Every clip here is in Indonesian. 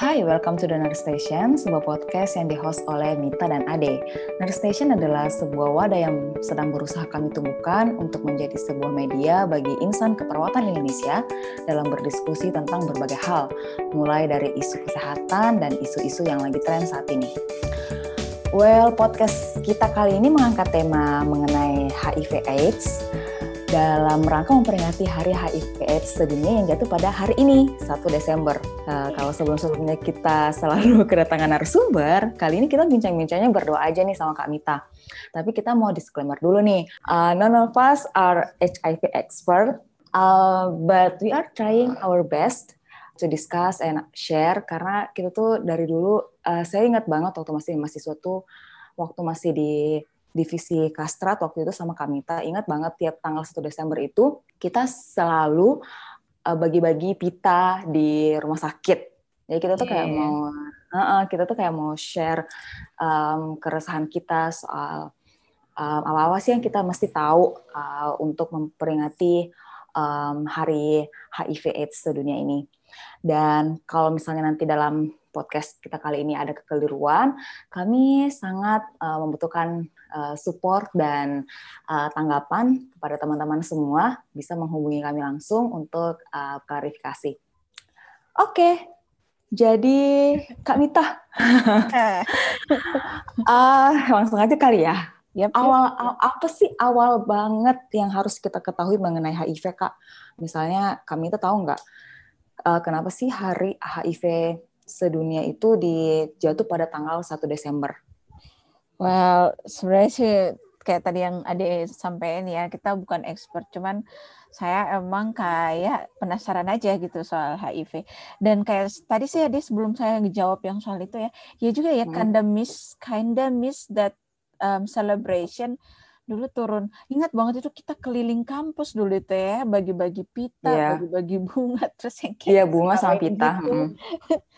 Hai, welcome to the Nurse Station, sebuah podcast yang di-host oleh Mita dan Ade. Nurse Station adalah sebuah wadah yang sedang berusaha kami tumbuhkan untuk menjadi sebuah media bagi insan keperawatan Indonesia dalam berdiskusi tentang berbagai hal, mulai dari isu kesehatan dan isu-isu yang lagi tren saat ini. Well, podcast kita kali ini mengangkat tema mengenai HIV/AIDS dalam rangka memperingati Hari HIV AIDS sedunia yang jatuh pada hari ini, 1 Desember. Uh, kalau sebelum-sebelumnya kita selalu kedatangan narasumber, kali ini kita bincang-bincangnya berdoa aja nih sama Kak Mita. Tapi kita mau disclaimer dulu nih, uh, none of us are HIV expert, uh, but we are trying our best to discuss and share karena kita tuh dari dulu, uh, saya ingat banget waktu masih mahasiswa tuh, waktu masih di divisi Kastrat waktu itu sama Kamita ingat banget tiap tanggal 1 Desember itu kita selalu uh, bagi-bagi pita di rumah sakit. Jadi kita tuh kayak yeah. mau uh, kita tuh kayak mau share um, keresahan kita soal um, apa-apa sih yang kita mesti tahu uh, untuk memperingati um, hari HIV AIDS sedunia ini. Dan kalau misalnya nanti dalam podcast kita kali ini ada kekeliruan, kami sangat uh, membutuhkan uh, support dan uh, tanggapan kepada teman-teman semua. Bisa menghubungi kami langsung untuk uh, klarifikasi. Oke, okay. jadi Kak Mita, uh, langsung aja kali ya. Yep, awal, yep. apa sih awal banget yang harus kita ketahui mengenai HIV kak? Misalnya kami itu tahu nggak uh, kenapa sih hari HIV sedunia itu dijatuh pada tanggal 1 Desember. Well, sebenarnya sih kayak tadi yang Ade sampaikan ya, kita bukan expert, cuman saya emang kayak penasaran aja gitu soal HIV. Dan kayak tadi sih Ade sebelum saya ngejawab yang soal itu ya, ya juga ya hmm. kinda miss, kinda miss that um, celebration dulu turun. Ingat banget itu kita keliling kampus dulu itu ya bagi-bagi pita yeah. bagi-bagi bunga terus yang kayak yeah, bunga sama pita gitu.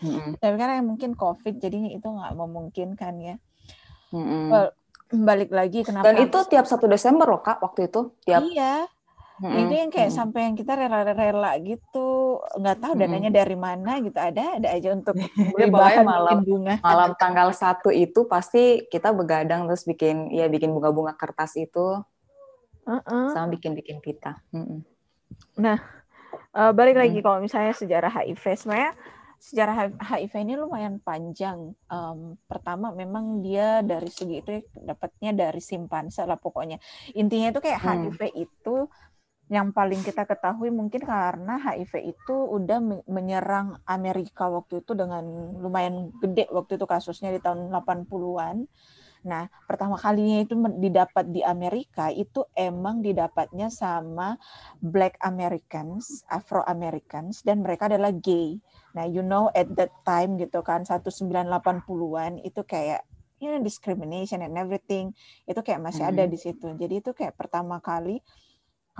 mm tapi karena mungkin covid jadinya itu nggak memungkinkan ya. Mm well, balik lagi kenapa dan itu tiap satu Desember loh kak waktu itu. Tiap iya hmm Itu yang kayak hmm sampai yang kita rela-rela gitu, nggak tahu dananya hmm dari mana gitu. Ada ada aja untuk bahan malam bunga. Malam tanggal satu itu pasti kita begadang terus bikin ya bikin bunga-bunga kertas itu. Uh-uh. Sama bikin-bikin pita. Mm-mm. Nah, uh, balik mm. lagi kalau misalnya sejarah HIV sebenarnya sejarah HIV ini lumayan panjang. Um, pertama memang dia dari segi itu dapatnya dari simpanse lah pokoknya. Intinya itu kayak hmm. HIV itu yang paling kita ketahui mungkin karena HIV itu udah menyerang Amerika waktu itu dengan lumayan gede waktu itu kasusnya di tahun 80-an. Nah, pertama kalinya itu didapat di Amerika itu emang didapatnya sama Black Americans, Afro Americans dan mereka adalah gay. Nah, you know at that time gitu kan 1980-an itu kayak you know discrimination and everything itu kayak masih ada di situ. Jadi itu kayak pertama kali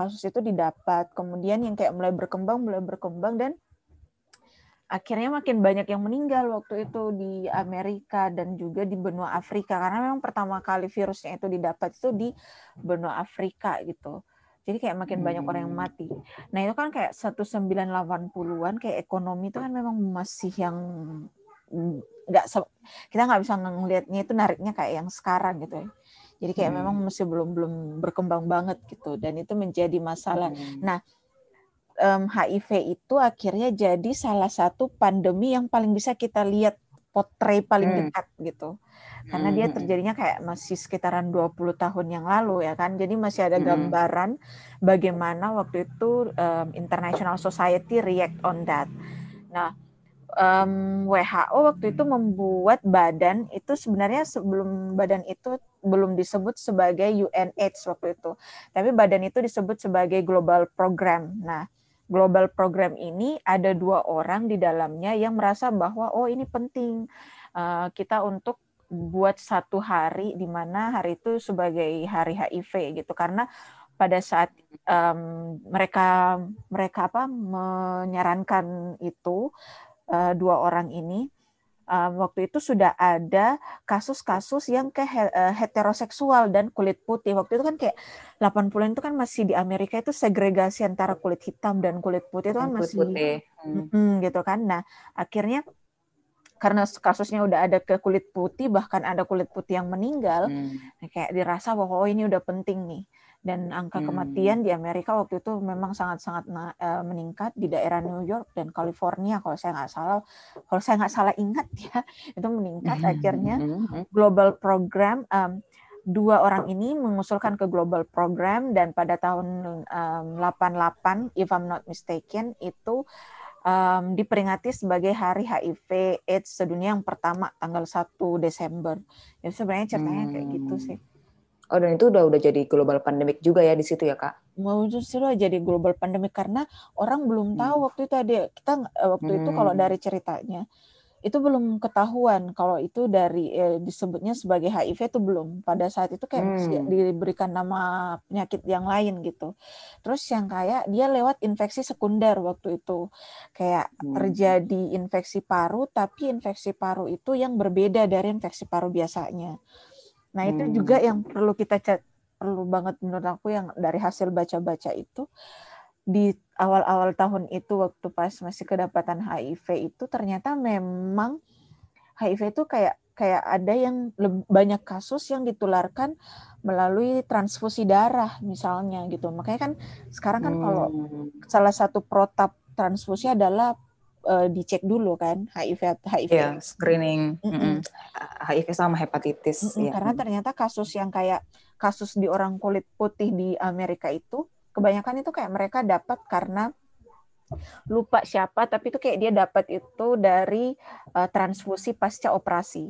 kasus itu didapat. Kemudian yang kayak mulai berkembang, mulai berkembang dan akhirnya makin banyak yang meninggal waktu itu di Amerika dan juga di benua Afrika karena memang pertama kali virusnya itu didapat itu di benua Afrika gitu. Jadi kayak makin banyak orang yang hmm. mati. Nah itu kan kayak 1980-an kayak ekonomi itu kan memang masih yang nggak kita nggak bisa ngelihatnya itu nariknya kayak yang sekarang gitu ya. Jadi kayak hmm. memang masih belum belum berkembang banget gitu dan itu menjadi masalah. Hmm. Nah, um, HIV itu akhirnya jadi salah satu pandemi yang paling bisa kita lihat potret paling hmm. dekat gitu. Karena dia hmm. terjadinya kayak masih sekitaran 20 tahun yang lalu ya kan. Jadi masih ada hmm. gambaran bagaimana waktu itu um, International Society react on that. Nah, um, WHO waktu itu membuat badan itu sebenarnya sebelum badan itu belum disebut sebagai UNAIDS waktu itu, tapi badan itu disebut sebagai Global Program. Nah, Global Program ini ada dua orang di dalamnya yang merasa bahwa oh ini penting uh, kita untuk buat satu hari di mana hari itu sebagai hari HIV gitu karena pada saat um, mereka mereka apa menyarankan itu uh, dua orang ini um, waktu itu sudah ada kasus-kasus yang ke uh, heteroseksual dan kulit putih. Waktu itu kan kayak 80-an itu kan masih di Amerika itu segregasi antara kulit hitam dan kulit putih itu kan masih putih. Hmm. Hmm, gitu kan. Nah, akhirnya karena kasusnya udah ada ke kulit putih bahkan ada kulit putih yang meninggal hmm. kayak dirasa bahwa oh ini udah penting nih dan angka hmm. kematian di Amerika waktu itu memang sangat-sangat uh, meningkat di daerah New York dan California kalau saya nggak salah kalau saya nggak salah ingat ya itu meningkat hmm. akhirnya hmm. global program um, dua orang ini mengusulkan ke global program dan pada tahun um, 88 if I'm not mistaken itu um, diperingati sebagai Hari HIV AIDS sedunia yang pertama tanggal 1 Desember. Ya sebenarnya ceritanya hmm. kayak gitu sih. Oh dan itu udah udah jadi global pandemic juga ya di situ ya kak? Mau justru jadi global pandemic karena orang belum tahu hmm. waktu itu ada kita eh, waktu hmm. itu kalau dari ceritanya itu belum ketahuan kalau itu dari eh, disebutnya sebagai HIV itu belum pada saat itu kayak hmm. diberikan nama penyakit yang lain gitu terus yang kayak dia lewat infeksi sekunder waktu itu kayak hmm. terjadi infeksi paru tapi infeksi paru itu yang berbeda dari infeksi paru biasanya nah itu hmm. juga yang perlu kita perlu banget menurut aku yang dari hasil baca-baca itu di awal-awal tahun itu waktu pas masih kedapatan HIV itu ternyata memang HIV itu kayak kayak ada yang banyak kasus yang ditularkan melalui transfusi darah misalnya gitu. Makanya kan sekarang kan hmm. kalau salah satu protap transfusi adalah uh, dicek dulu kan HIV HIV yeah, screening mm -mm. HIV sama hepatitis mm -mm. Ya. karena ternyata kasus yang kayak kasus di orang kulit putih di Amerika itu kebanyakan itu kayak mereka dapat karena lupa siapa tapi itu kayak dia dapat itu dari uh, transfusi pasca operasi.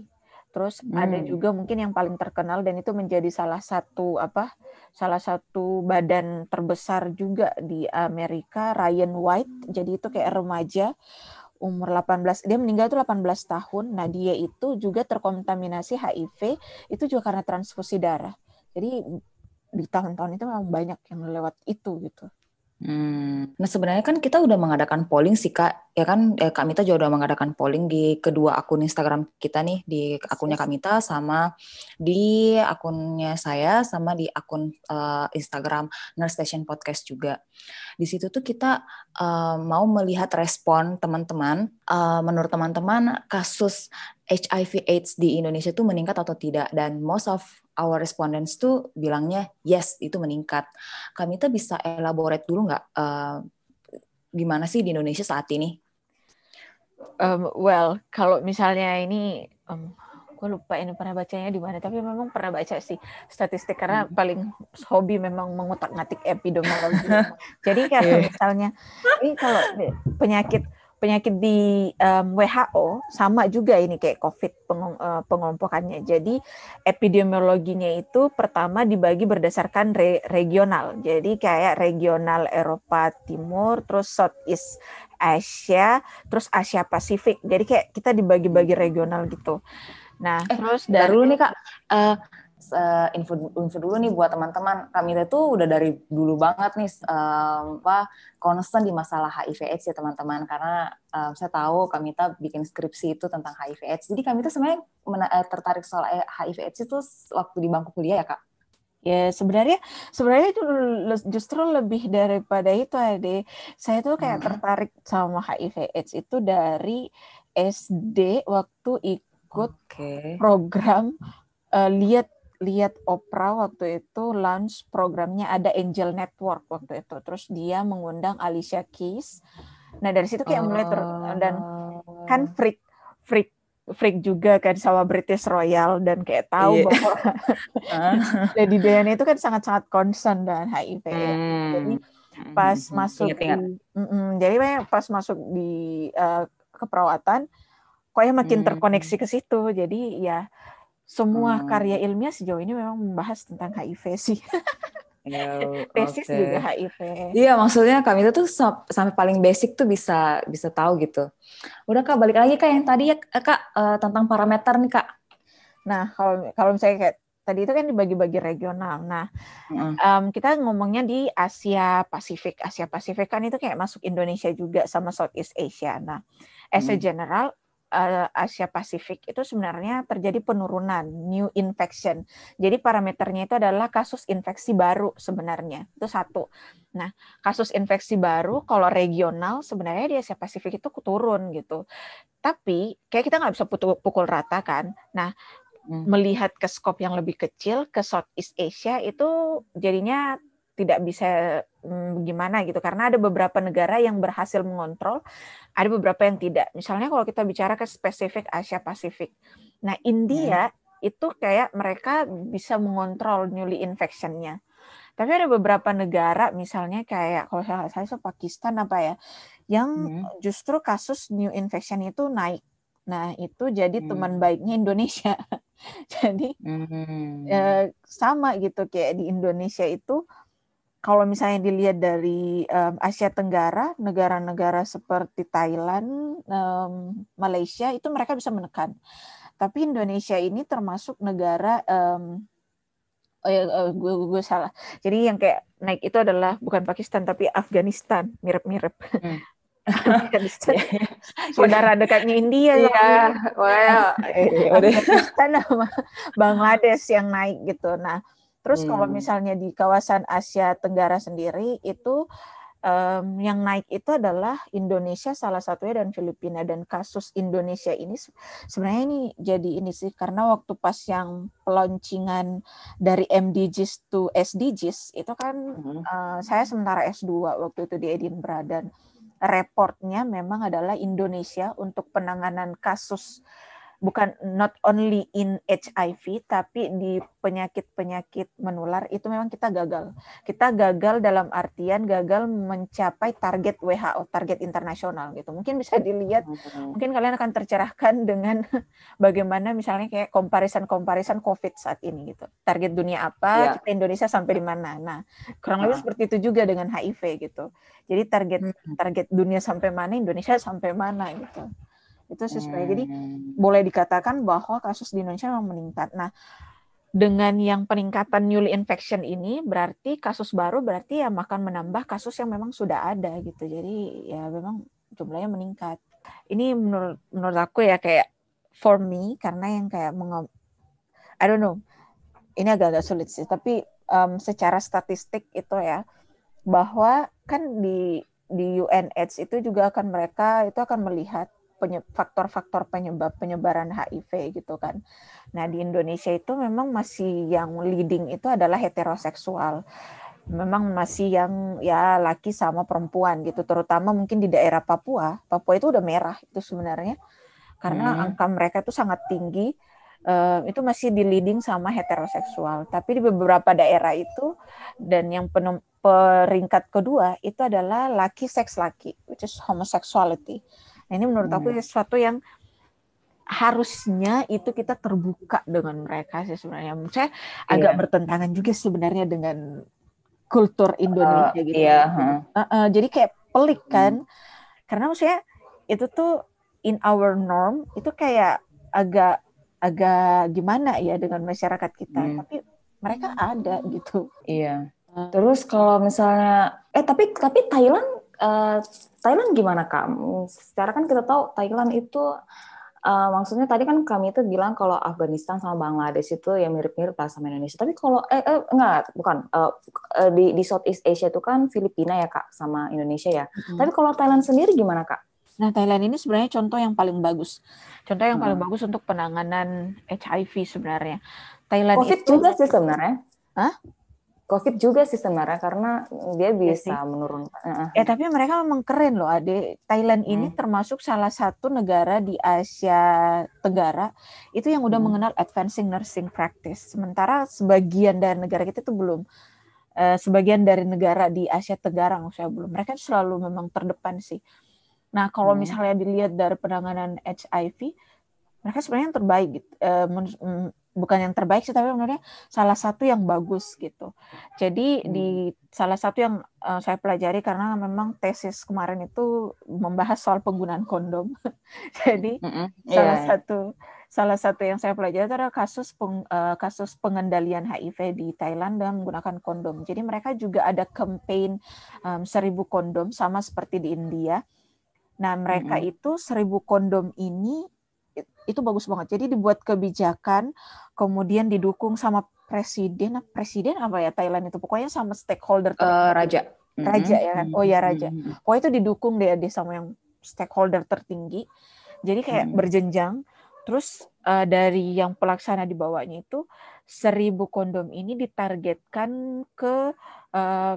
Terus hmm. ada juga mungkin yang paling terkenal dan itu menjadi salah satu apa? salah satu badan terbesar juga di Amerika Ryan White. Jadi itu kayak remaja umur 18 dia meninggal itu 18 tahun. Nah, dia itu juga terkontaminasi HIV itu juga karena transfusi darah. Jadi di tahun-tahun itu memang banyak yang lewat itu gitu. Hmm. Nah sebenarnya kan kita udah mengadakan polling sih kak, ya kan eh, Kak Mita juga udah mengadakan polling di kedua akun Instagram kita nih, di akunnya Kak Mita sama di akunnya saya sama di akun uh, Instagram Nurse Station Podcast juga. Di situ tuh kita uh, mau melihat respon teman-teman, uh, menurut teman-teman kasus HIV/AIDS di Indonesia tuh meningkat atau tidak dan most of our respondents tuh bilangnya yes itu meningkat. Kami tuh bisa elaborate dulu nggak uh, gimana sih di Indonesia saat ini? Um, well, kalau misalnya ini, um, gue lupa ini pernah bacanya di mana, tapi memang pernah baca sih statistik karena hmm. paling hobi memang mengutak-ngatik epidemiologi. Jadi kalau yeah. misalnya ini kalau penyakit penyakit di um, WHO sama juga ini kayak COVID peng, uh, pengompokannya. Jadi epidemiologinya itu pertama dibagi berdasarkan re, regional. Jadi kayak regional Eropa Timur, terus Southeast Asia, terus Asia Pasifik. Jadi kayak kita dibagi-bagi regional gitu. Nah, eh, terus dari dulu nih Kak, uh, uh, info info dulu nih buat teman-teman. Kami itu udah dari dulu banget nih uh, apa concern di masalah HIV/AIDS ya teman-teman karena uh, saya tahu kami itu bikin skripsi itu tentang HIV/AIDS. Jadi kami itu sebenarnya uh, tertarik soal HIV/AIDS itu waktu di bangku kuliah ya kak. Ya sebenarnya sebenarnya itu justru lebih daripada itu Ade. Saya tuh kayak hmm. tertarik sama HIV/AIDS itu dari SD waktu ikut okay. program uh, lihat lihat Oprah waktu itu launch programnya ada Angel Network waktu itu. Terus dia mengundang Alicia Keys. Nah dari situ kayak mulai ter dan kan oh. freak freak freak juga kan sama British Royal dan kayak tahu yeah. bahwa Lady Diana itu kan sangat-sangat concern dengan HIV. Hmm. Jadi pas hmm. masuk ingat, ingat. di mm -mm, jadi pas masuk di uh, keperawatan kok ya makin hmm. terkoneksi ke situ. Jadi ya semua hmm. karya ilmiah sejauh ini memang membahas tentang HIV sih. Ya, Tesis okay. juga HIV. Iya, maksudnya kami itu tuh sampai paling basic tuh bisa bisa tahu gitu. Udah kak balik lagi kak yang tadi ya kak uh, tentang parameter nih kak. Nah kalau kalau misalnya kayak tadi itu kan dibagi-bagi regional. Nah hmm. um, kita ngomongnya di Asia Pasifik. Asia Pasifik kan itu kayak masuk Indonesia juga sama Southeast Asia. Nah as a general uh, Asia Pasifik itu sebenarnya terjadi penurunan new infection. Jadi parameternya itu adalah kasus infeksi baru sebenarnya. Itu satu. Nah, kasus infeksi baru kalau regional sebenarnya di Asia Pasifik itu turun gitu. Tapi kayak kita nggak bisa pukul, pukul rata kan. Nah, hmm. melihat ke skop yang lebih kecil ke Southeast Asia itu jadinya tidak bisa hmm, gimana gitu karena ada beberapa negara yang berhasil mengontrol, ada beberapa yang tidak. Misalnya kalau kita bicara ke spesifik Asia Pasifik. Nah, India hmm. itu kayak mereka bisa mengontrol newly infection-nya. Tapi ada beberapa negara misalnya kayak kalau saya saya so Pakistan apa ya yang hmm. justru kasus new infection itu naik. Nah, itu jadi hmm. teman baiknya Indonesia. jadi hmm. eh, sama gitu kayak di Indonesia itu kalau misalnya dilihat dari um, Asia Tenggara, negara-negara seperti Thailand, um, Malaysia itu mereka bisa menekan. Tapi Indonesia ini termasuk negara um, oh ya uh, gue gue salah. Jadi yang kayak naik itu adalah bukan Pakistan tapi Afghanistan, mirip-mirip. Hmm. Afghanistan. Saudara dekatnya India ya. Well, Afghanistan sama Bangladesh yang naik gitu. Nah, Terus hmm. kalau misalnya di kawasan Asia Tenggara sendiri itu um, yang naik itu adalah Indonesia salah satunya dan Filipina dan kasus Indonesia ini sebenarnya ini jadi ini sih karena waktu pas yang peloncingan dari MDGs to SDGs itu kan hmm. uh, saya sementara S2 waktu itu di Edinburgh dan reportnya memang adalah Indonesia untuk penanganan kasus bukan not only in HIV tapi di penyakit-penyakit menular itu memang kita gagal. Kita gagal dalam artian gagal mencapai target WHO, target internasional gitu. Mungkin bisa dilihat, hmm. mungkin kalian akan tercerahkan dengan bagaimana misalnya kayak comparison-comparison COVID saat ini gitu. Target dunia apa, yeah. kita Indonesia sampai di mana. Nah, kurang lebih seperti itu juga dengan HIV gitu. Jadi target hmm. target dunia sampai mana, Indonesia sampai mana gitu. Itu sih sebenarnya. Jadi hmm. boleh dikatakan bahwa kasus di Indonesia memang meningkat. Nah, dengan yang peningkatan newly infection ini berarti kasus baru berarti ya akan menambah kasus yang memang sudah ada gitu. Jadi ya memang jumlahnya meningkat. Ini menurut menurut aku ya kayak for me karena yang kayak mengom I don't know. Ini agak-agak sulit sih, tapi um, secara statistik itu ya bahwa kan di di UNH itu juga akan mereka itu akan melihat faktor-faktor penyebab penyebaran HIV gitu kan. Nah di Indonesia itu memang masih yang leading itu adalah heteroseksual. Memang masih yang ya laki sama perempuan gitu, terutama mungkin di daerah Papua. Papua itu udah merah itu sebenarnya karena hmm. angka mereka itu sangat tinggi. Uh, itu masih di leading sama heteroseksual. Tapi di beberapa daerah itu dan yang peringkat kedua itu adalah laki seks laki, which is homosexuality. Nah, ini menurut aku hmm. sesuatu yang harusnya itu kita terbuka dengan mereka sih sebenarnya. Saya agak yeah. bertentangan juga sebenarnya dengan kultur Indonesia uh, gitu. Iya, huh. uh, uh, jadi kayak pelik hmm. kan. Hmm. Karena maksudnya itu tuh in our norm itu kayak agak agak gimana ya dengan masyarakat kita. Hmm. Tapi mereka ada gitu. Iya. Terus kalau misalnya eh tapi tapi Thailand uh, Thailand gimana kak? Secara kan kita tahu Thailand itu uh, maksudnya tadi kan kami itu bilang kalau Afghanistan sama Bangladesh itu ya mirip-mirip lah sama Indonesia. Tapi kalau eh, eh enggak bukan uh, di di Southeast Asia itu kan Filipina ya kak sama Indonesia ya. Hmm. Tapi kalau Thailand sendiri gimana kak? Nah Thailand ini sebenarnya contoh yang paling bagus. Contoh yang hmm. paling bagus untuk penanganan HIV sebenarnya. Thailand COVID itu juga sih sebenarnya. Hah? COVID juga sih sebenarnya karena dia iya bisa ya menurunkan. Ya tapi mereka memang keren loh, Ade. Thailand ini hmm. termasuk salah satu negara di Asia Tenggara itu yang udah hmm. mengenal advancing nursing practice. Sementara sebagian dari negara kita itu belum. Uh, sebagian dari negara di Asia Tenggara maksudnya belum. Mereka selalu memang terdepan sih. Nah kalau hmm. misalnya dilihat dari penanganan HIV, mereka sebenarnya yang terbaik gitu. Uh, bukan yang terbaik sih tapi sebenarnya salah satu yang bagus gitu. Jadi hmm. di salah satu yang uh, saya pelajari karena memang tesis kemarin itu membahas soal penggunaan kondom. Jadi mm -hmm. salah yeah. satu salah satu yang saya pelajari itu adalah kasus peng, uh, kasus pengendalian HIV di Thailand dengan menggunakan kondom. Jadi mereka juga ada campaign um, seribu kondom sama seperti di India. Nah mereka mm -hmm. itu seribu kondom ini itu bagus banget. Jadi dibuat kebijakan, kemudian didukung sama presiden, presiden apa ya Thailand itu, pokoknya sama stakeholder. Uh, raja. Raja ya kan? Oh ya raja. Pokoknya itu didukung deh, deh sama yang stakeholder tertinggi. Jadi kayak hmm. berjenjang. Terus uh, dari yang pelaksana di bawahnya itu seribu kondom ini ditargetkan ke uh,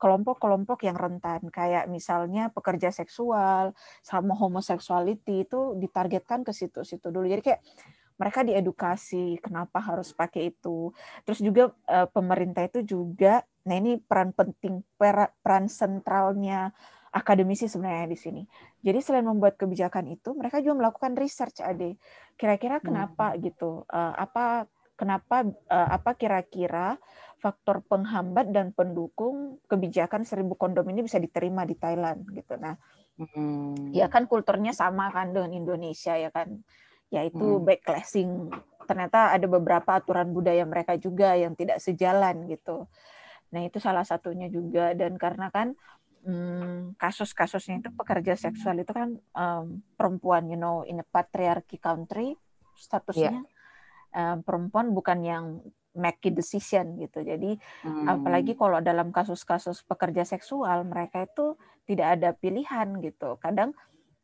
kelompok-kelompok yang rentan. Kayak misalnya pekerja seksual sama homoseksuality itu ditargetkan ke situ-situ dulu. Jadi kayak mereka diedukasi kenapa harus pakai itu. Terus juga uh, pemerintah itu juga nah ini peran penting peran sentralnya akademisi sebenarnya di sini. Jadi selain membuat kebijakan itu mereka juga melakukan research ade. Kira-kira kenapa hmm. gitu? Uh, apa kenapa uh, apa kira-kira faktor penghambat dan pendukung kebijakan seribu kondom ini bisa diterima di Thailand gitu. Nah, hmm. ya kan kulturnya sama kan dengan Indonesia ya kan, yaitu hmm. backlashing. Ternyata ada beberapa aturan budaya mereka juga yang tidak sejalan gitu. Nah itu salah satunya juga dan karena kan hmm, kasus-kasusnya itu pekerja seksual itu kan um, perempuan, you know, in a patriarchy country statusnya. Yeah. Um, perempuan bukan yang make decision gitu. Jadi hmm. apalagi kalau dalam kasus-kasus pekerja seksual mereka itu tidak ada pilihan gitu. Kadang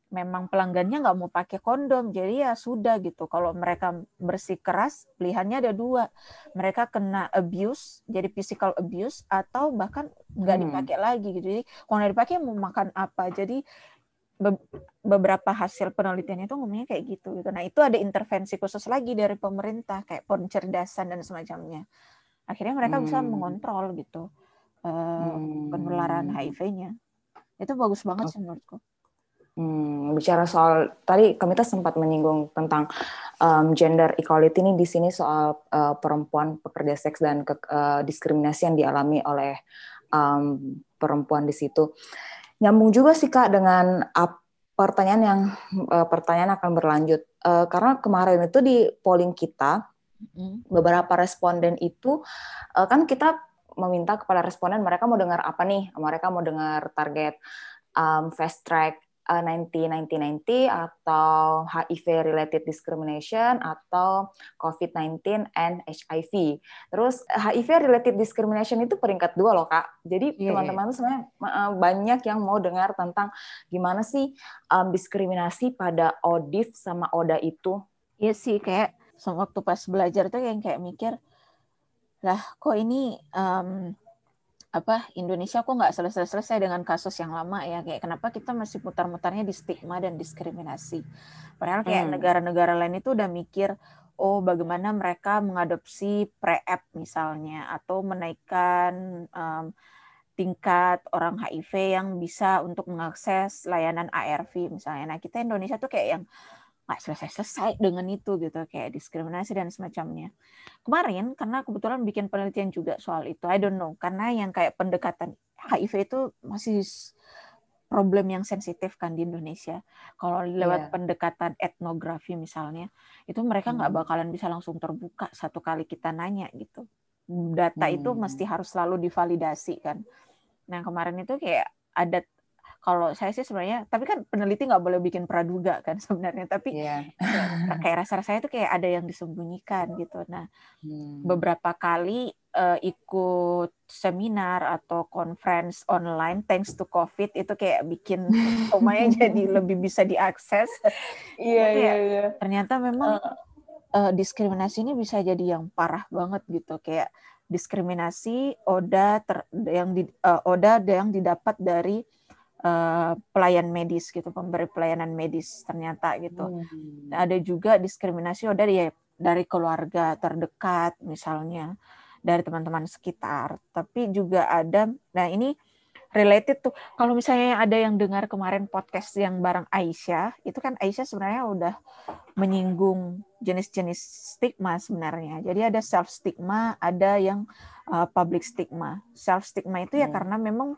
memang pelanggannya nggak mau pakai kondom, jadi ya sudah gitu. Kalau mereka bersih keras, pilihannya ada dua. Mereka kena abuse, jadi physical abuse, atau bahkan nggak hmm. dipakai lagi gitu. Jadi kalau nggak dipakai mau makan apa? Jadi beberapa hasil penelitian itu ngomongnya kayak gitu gitu. Nah itu ada intervensi khusus lagi dari pemerintah kayak pencerdasan dan semacamnya. Akhirnya mereka hmm. bisa mengontrol gitu uh, hmm. penularan HIV-nya. Itu bagus banget sih menurutku. Hmm, bicara soal tadi kami sempat menyinggung tentang um, gender equality ini di sini soal uh, perempuan pekerja seks dan ke, uh, diskriminasi yang dialami oleh um, perempuan di situ nyambung juga sih kak dengan pertanyaan yang uh, pertanyaan akan berlanjut. Uh, karena kemarin itu di polling kita beberapa responden itu uh, kan kita meminta kepada responden mereka mau dengar apa nih? Mereka mau dengar target um, fast track uh, 90-90-90 atau HIV related discrimination atau COVID-19 and HIV. Terus HIV related discrimination itu peringkat dua loh kak. Jadi yeah, iya. teman-teman yeah. sebenarnya banyak yang mau dengar tentang gimana sih um, diskriminasi pada ODIF sama ODA itu. Iya sih kayak waktu pas belajar tuh yang kayak mikir lah kok ini um, apa Indonesia kok nggak selesai-selesai dengan kasus yang lama ya kayak kenapa kita masih putar-mutarnya di stigma dan diskriminasi padahal kayak hmm. negara-negara hmm. lain itu udah mikir oh bagaimana mereka mengadopsi pre-app misalnya atau menaikkan um, tingkat orang HIV yang bisa untuk mengakses layanan ARV misalnya nah kita Indonesia tuh kayak yang nggak selesai-selesai dengan itu gitu kayak diskriminasi dan semacamnya kemarin karena kebetulan bikin penelitian juga soal itu I don't know karena yang kayak pendekatan HIV itu masih problem yang sensitif kan di Indonesia kalau lewat yeah. pendekatan etnografi misalnya itu mereka nggak hmm. bakalan bisa langsung terbuka satu kali kita nanya gitu data hmm. itu mesti harus selalu divalidasi kan nah kemarin itu kayak ada kalau saya sih sebenarnya tapi kan peneliti nggak boleh bikin praduga kan sebenarnya tapi yeah. kayak rasa-rasanya itu kayak ada yang disembunyikan gitu nah hmm. beberapa kali uh, ikut seminar atau conference online thanks to covid itu kayak bikin lumayan jadi lebih bisa diakses iya iya iya ternyata memang uh. Uh, diskriminasi ini bisa jadi yang parah banget gitu kayak diskriminasi oda ter, yang di, uh, oda yang didapat dari Eh, pelayan medis gitu, pemberi pelayanan medis ternyata gitu. Hmm. Ada juga diskriminasi oh dari dari keluarga terdekat misalnya, dari teman-teman sekitar. Tapi juga ada, nah ini related tuh. Kalau misalnya ada yang dengar kemarin podcast yang bareng Aisyah, itu kan Aisyah sebenarnya udah menyinggung jenis-jenis stigma sebenarnya. Jadi ada self stigma, ada yang uh, public stigma. Self stigma itu ya hmm. karena memang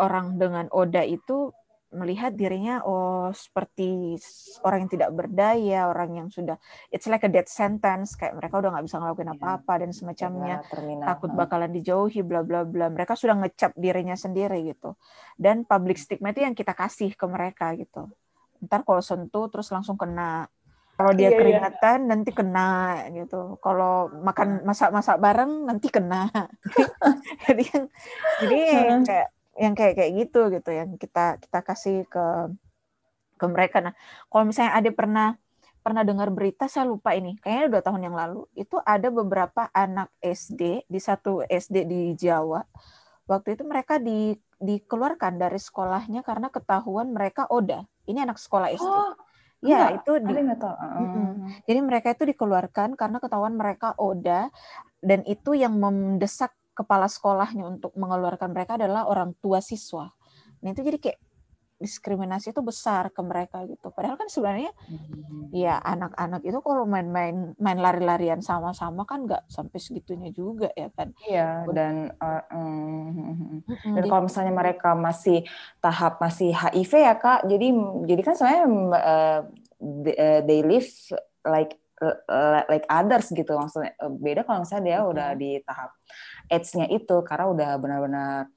orang dengan oda itu melihat dirinya oh seperti orang yang tidak berdaya, orang yang sudah it's like a death sentence kayak mereka udah nggak bisa ngelakuin iya. apa-apa dan semacamnya, takut bakalan dijauhi bla bla bla. Mereka sudah ngecap dirinya sendiri gitu. Dan public stigma itu yang kita kasih ke mereka gitu. ntar kalau sentuh terus langsung kena kalau dia iya, iya. keringatan iya. nanti kena gitu. Kalau makan masak-masak bareng nanti kena. jadi yang jadi yang kayak yang kayak kayak gitu gitu yang kita kita kasih ke ke mereka. Nah, kalau misalnya ada pernah pernah dengar berita saya lupa ini kayaknya dua tahun yang lalu itu ada beberapa anak SD di satu SD di Jawa waktu itu mereka di dikeluarkan dari sekolahnya karena ketahuan mereka oda ini anak sekolah SD oh, Ya, itu di, tahu. Uh. Jadi mereka itu dikeluarkan karena ketahuan mereka ODA dan itu yang mendesak kepala sekolahnya untuk mengeluarkan mereka adalah orang tua siswa. Nah, itu jadi kayak diskriminasi itu besar ke mereka gitu. Padahal kan sebenarnya hmm. ya anak-anak itu kalau main-main main lari-larian sama-sama kan nggak sampai segitunya juga ya kan. Iya dan uh, hmm, dan kalau misalnya mereka masih tahap masih HIV ya kak, jadi jadi kan sebenarnya uh, they live like like others gitu maksudnya beda kalau misalnya dia udah di tahap AIDS-nya itu karena udah benar-benar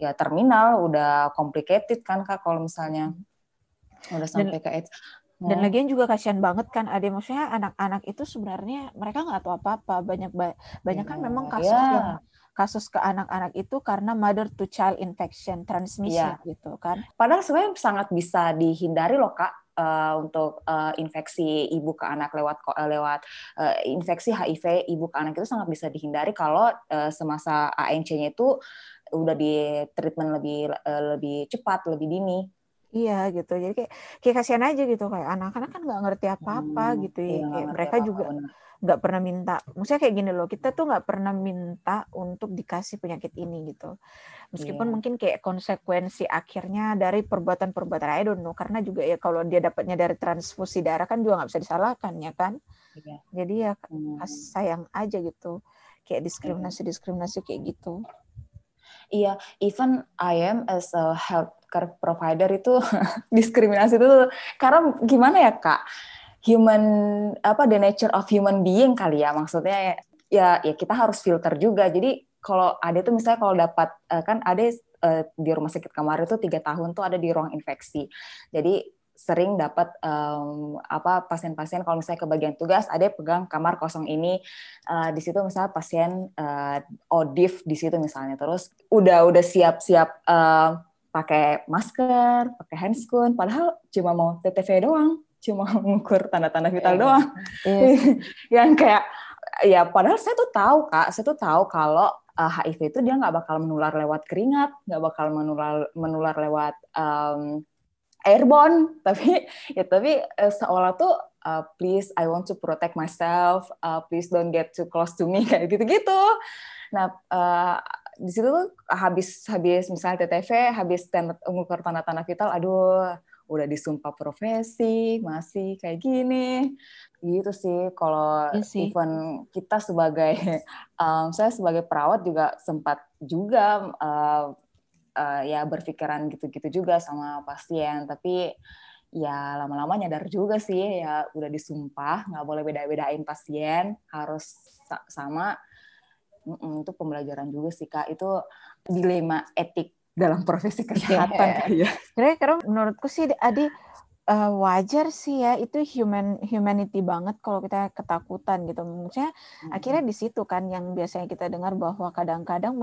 ya terminal udah complicated kan kak kalau misalnya udah sampai dan, ke AIDS dan hmm. lagian juga kasihan banget kan ada maksudnya anak-anak itu sebenarnya mereka nggak tahu apa-apa banyak banyak kan memang kasus yeah. yang kasus ke anak-anak itu karena mother to child infection transmission yeah. gitu kan padahal sebenarnya sangat bisa dihindari loh kak uh, untuk uh, infeksi ibu ke anak lewat uh, lewat uh, infeksi HIV ibu ke anak itu sangat bisa dihindari kalau uh, semasa ANC-nya itu udah di treatment lebih uh, lebih cepat, lebih dini. Iya gitu. Jadi kayak kayak kasihan aja gitu kayak anak-anak kan nggak ngerti apa-apa hmm, gitu ya. Iya, kayak mereka apa -apa, juga nggak pernah minta. Maksudnya kayak gini loh, kita tuh nggak pernah minta untuk dikasih penyakit ini gitu. Meskipun yeah. mungkin kayak konsekuensi akhirnya dari perbuatan-perbuatan I don't know karena juga ya kalau dia dapatnya dari transfusi darah kan juga nggak bisa disalahkan ya kan. Yeah. Jadi ya hmm. sayang aja gitu. Kayak iya. diskriminasi-diskriminasi kayak gitu. Iya, even I am as a healthcare provider itu diskriminasi itu karena gimana ya kak? Human apa the nature of human being kali ya maksudnya ya ya kita harus filter juga. Jadi kalau ada tuh misalnya kalau dapat eh, kan ada uh, di rumah sakit kamar itu tiga tahun tuh ada di ruang infeksi. Jadi sering dapat um, apa pasien-pasien kalau misalnya ke bagian tugas ada pegang kamar kosong ini uh, di situ misalnya pasien uh, odif di situ misalnya terus udah udah siap-siap uh, pakai masker, pakai handscoon padahal cuma mau TTV doang, cuma mengukur tanda-tanda vital yeah. doang. Yeah. yang kayak ya padahal saya tuh tahu Kak, saya tuh tahu kalau uh, HIV itu dia nggak bakal menular lewat keringat, nggak bakal menular menular lewat um, airborne tapi ya tapi uh, seolah tuh uh, please I want to protect myself uh, please don't get too close to me kayak gitu-gitu nah uh, di situ tuh habis habis misalnya TTV habis tanda, mengukur tanda-tanda vital aduh udah disumpah profesi masih kayak gini. Gitu sih kalau ya even kita sebagai um, saya sebagai perawat juga sempat juga uh, uh, ya berpikiran gitu-gitu juga sama pasien. Tapi ya lama-lama nyadar juga sih ya udah disumpah nggak boleh beda-bedain pasien harus sama. Mm itu pembelajaran juga sih kak. Itu dilema etik dalam profesi kesehatan yeah. ya. Karena menurutku sih Adi uh, wajar sih ya itu human humanity banget kalau kita ketakutan gitu maksudnya hmm. akhirnya di situ kan yang biasanya kita dengar bahwa kadang-kadang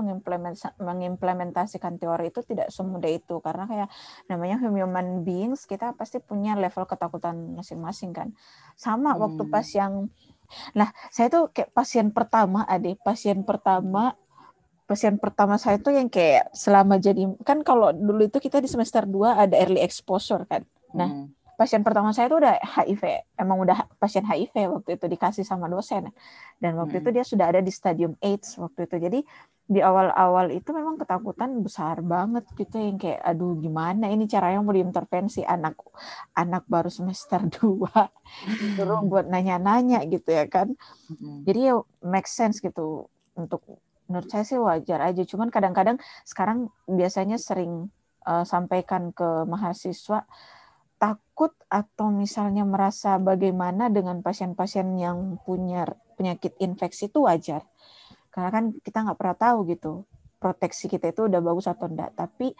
mengimplementasikan teori itu tidak semudah itu karena kayak namanya human beings kita pasti punya level ketakutan masing-masing kan sama hmm. waktu pas yang nah saya tuh kayak pasien pertama ade pasien pertama pasien pertama saya tuh yang kayak selama jadi kan kalau dulu itu kita di semester 2 ada early exposure kan. Nah, hmm pasien pertama saya itu udah HIV, emang udah pasien HIV waktu itu dikasih sama dosen. Dan waktu hmm. itu dia sudah ada di stadium AIDS waktu itu. Jadi di awal-awal itu memang ketakutan besar banget gitu yang kayak aduh gimana ini caranya mau diintervensi anak anak baru semester 2 suruh buat nanya-nanya gitu ya kan. Hmm. Jadi ya make sense gitu untuk menurut saya sih wajar aja. Cuman kadang-kadang sekarang biasanya sering uh, sampaikan ke mahasiswa takut atau misalnya merasa bagaimana dengan pasien-pasien yang punya penyakit infeksi itu wajar. Karena kan kita nggak pernah tahu gitu proteksi kita itu udah bagus atau enggak. Tapi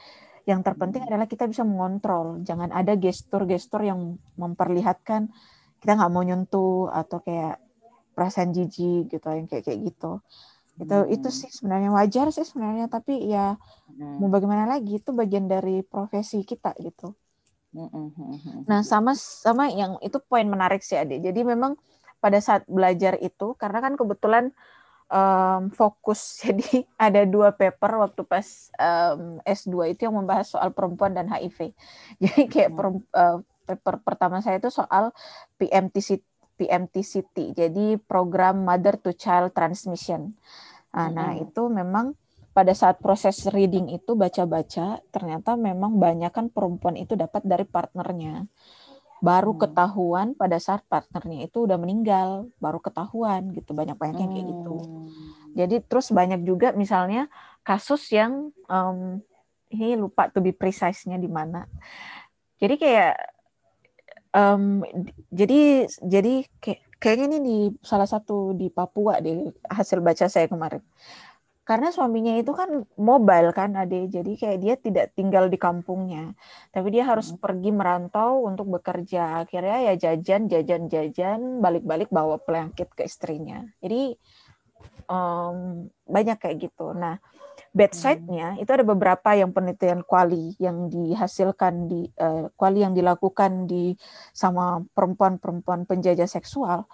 Yang terpenting adalah kita bisa mengontrol. Jangan ada gestur-gestur yang memperlihatkan kita nggak mau nyentuh atau kayak perasaan jijik gitu yang kayak kayak gitu. Itu hmm. itu sih sebenarnya wajar sih sebenarnya tapi ya hmm. mau bagaimana lagi itu bagian dari profesi kita gitu. Hmm, hmm, hmm, nah sama sama yang itu poin menarik sih adik. Jadi memang pada saat belajar itu karena kan kebetulan um, fokus. Jadi ada dua paper waktu pas um, S2 itu yang membahas soal perempuan dan HIV. Jadi kayak per, uh, paper pertama saya itu soal PMTCT, PMTCT. Jadi program Mother to Child Transmission. Nah, nah itu memang pada saat proses reading itu baca-baca ternyata memang banyak kan perempuan itu dapat dari partnernya baru hmm. ketahuan pada saat partnernya itu udah meninggal baru ketahuan gitu banyak banyak yang kayak gitu hmm. jadi terus banyak juga misalnya kasus yang um, ini lupa to be precise-nya di mana jadi kayak um, jadi jadi kayak kayaknya ini di salah satu di Papua deh hasil baca saya kemarin. Karena suaminya itu kan mobile kan ade. Jadi kayak dia tidak tinggal di kampungnya. Tapi dia harus hmm. pergi merantau untuk bekerja. Akhirnya ya jajan jajan jajan balik-balik bawa penyakit ke istrinya. Jadi um, banyak kayak gitu. Nah bedside-nya hmm. itu ada beberapa yang penelitian kuali yang dihasilkan di uh, kuali yang dilakukan di sama perempuan-perempuan penjajah seksual